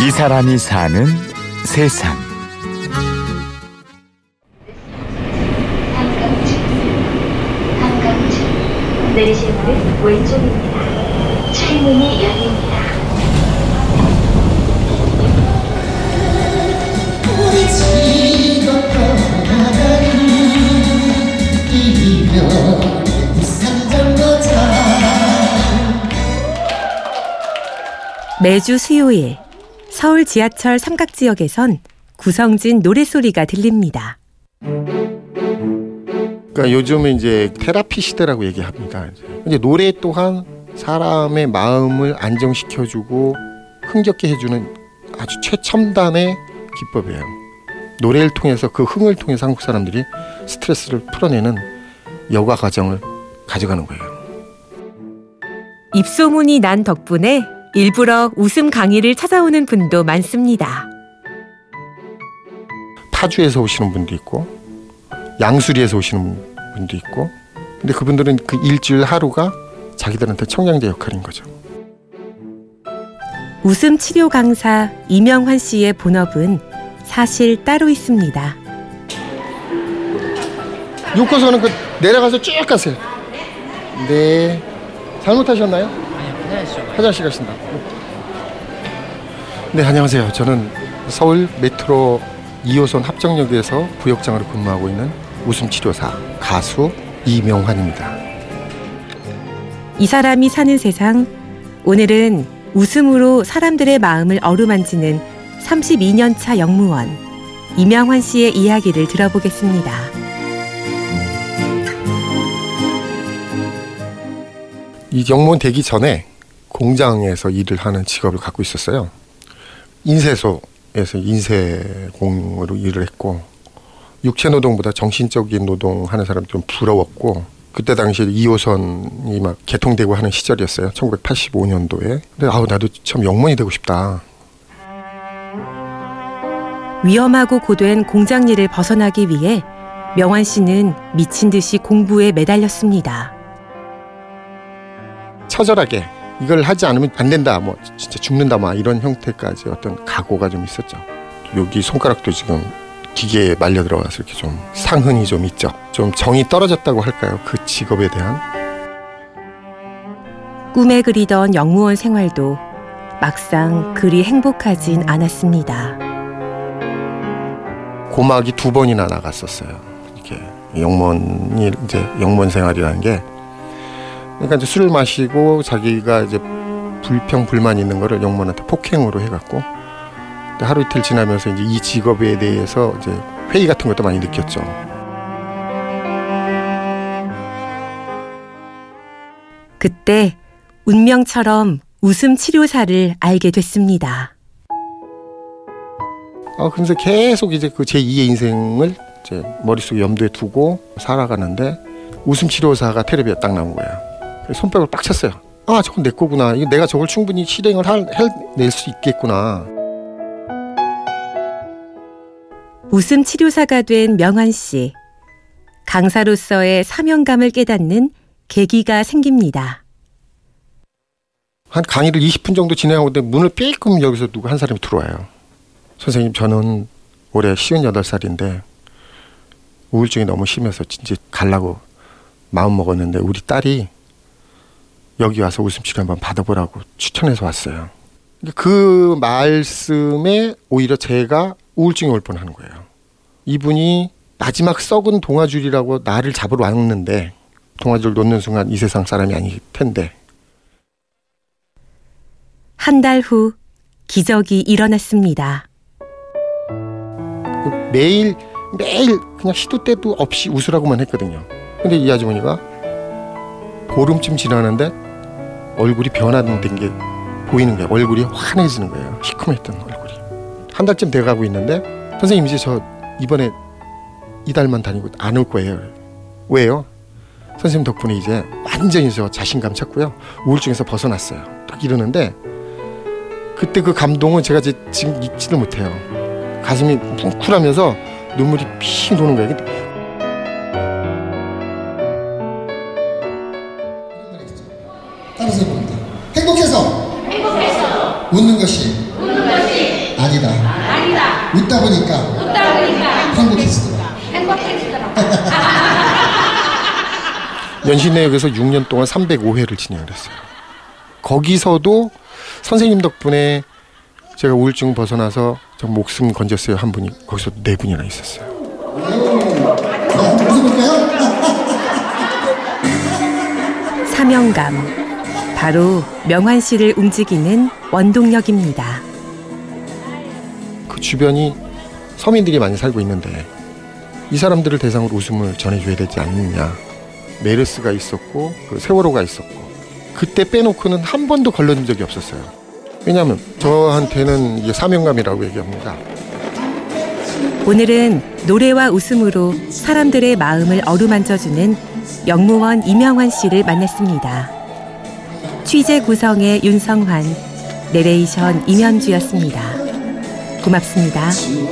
이 사람이 사는 세상. 매주 수요일 서울 지하철 삼각지역에선 구성진 노래소리가 들립니다. 그러니까 요즘은 이제 테라피 시대라고 얘기합니다. 이제 노래 또한 사람의 마음을 안정시켜주고 흥겹게 해주는 아주 최첨단의 기법이에요. 노래를 통해서 그 흥을 통해서 한국 사람들이 스트레스를 풀어내는 여가 과정을 가져가는 거예요. 입소문이 난 덕분에 일부러 웃음 강의를 찾아오는 분도 많습니다. 파주에서 오시는 분도 있고 양수리에서 오시는 분도 있고 근데 그분들은 그 일주일 하루가 자기들한테 청량제 역할인 거죠. 웃음 치료 강사 이명환 씨의 본업은 사실 따로 있습니다. 6호선은 그 내려가서 쭉 가세요. 네. 잘못하셨나요? 화장실 가신다. 네, 안녕하세요. 저는 서울 메트로 2호선 합정역에서 부역장으로 근무하고 있는 웃음치료사 가수 이명환입니다. 이 사람이 사는 세상 오늘은 웃음으로 사람들의 마음을 어루만지는 32년 차 영무원 이명환 씨의 이야기를 들어보겠습니다. 이 영무원 되기 전에 공장에서 일을 하는 직업을 갖고 있었어요. 인쇄소에서 인쇄공으로 일을 했고 육체 노동보다 정신적인 노동 하는 사람 좀 부러웠고 그때 당시에 2호선이 막 개통되고 하는 시절이었어요. 1985년도에. 근데 아우 나도 참 영무원이 되고 싶다. 위험하고 고된 공장 일을 벗어나기 위해 명환 씨는 미친 듯이 공부에 매달렸습니다. 처절하게 이걸 하지 않으면 안 된다. 뭐 진짜 죽는다. 막 이런 형태까지 어떤 각오가 좀 있었죠. 여기 손가락도 지금 기계에 말려 들어가서 이렇게 좀 상흔이 좀 있죠. 좀 정이 떨어졌다고 할까요? 그 직업에 대한 꿈에 그리던 영무원 생활도 막상 그리 행복하진 않았습니다. 고막이 두 번이나 나갔었어요. 이렇게 영무원이 이제 영무원 생활이라는 게 그러니까 이제 술을 마시고 자기가 이제 불평 불만 있는 거를 영무원한테 폭행으로 해갖고 하루 이틀 지나면서 이제 이 직업에 대해서 이제 회의 같은 것도 많이 느꼈죠. 그때 운명처럼 웃음 치료사를 알게 됐습니다. 아, 그래서 계속 이제 그 제 2의 인생을 이제 머릿속에 염두에 두고 살아가는데 웃음 치료사가 텔레비에 딱 나온 거야. 손뼉을 빡 쳤어요. 아, 저건 내 거구나. 이거 내가 저걸 충분히 실행을 할, 해낼 수 있겠구나. 웃음 치료사가 된 명환 씨. 강사로서의 사명감을 깨닫는 계기가 생깁니다. 한 강의를 20분 정도 진행하고 있는데 문을 삐끔 여기서 누구 한 사람이 들어와요. 선생님, 저는 올해 58살인데 우울증이 너무 심해서 진짜 갈라고 마음 먹었는데 우리 딸이 여기 와서 웃음 치료 한번 받아보라고 추천해서 왔어요. 그 말씀에 오히려 제가 우울증이 올 뻔하는 거예요. 이분이 마지막 썩은 동아줄이라고 나를 잡으러 왔는데 동아줄 놓는 순간 이 세상 사람이 아닐 텐데 한 달 후 기적이 일어났습니다. 매일 매일 그냥 시도 때도 없이 웃으라고만 했거든요. 근데 이 아주머니가 보름쯤 지나는데 얼굴이 변화된 게 보이는 거예요. 얼굴이 환해지는 거예요. 시커맸던 얼굴이. 한 달쯤 돼가고 있는데 선생님 이제 저 이번에 이달만 다니고 안 올 거예요. 왜요? 선생님 덕분에 이제 완전히 저 자신감 찾고요. 우울증에서 벗어났어요. 딱 이러는데 그때 그 감동은 제가 지금 잊지를 못해요. 가슴이 뭉클하면서 눈물이 핑 도는 거예요. 웃다 보니까 웃다 보니까 행복해지더라. 행복해지더라고. 연신내역에서 6년 동안 305회를 진행을 했어요. 거기서도 선생님 덕분에 제가 우울증 벗어나서 저 목숨 건졌어요 한 분이 거기서 네 분이나 있었어요. 네? 사명감. 바로 명환 씨를 움직이는 원동력입니다. 그 주변이 서민들이 많이 살고 있는데 이 사람들을 대상으로 웃음을 전해줘야 되지 않느냐. 메르스가 있었고 그 세월호가 있었고 그때 빼놓고는 한 번도 걸러진 적이 없었어요. 왜냐하면 저한테는 이게 사명감이라고 얘기합니다. 오늘은 노래와 웃음으로 사람들의 마음을 어루만져주는 영무원 이명환 씨를 만났습니다. 취재 구성의 윤성환, 내레이션 임현주였습니다. 고맙습니다. 음.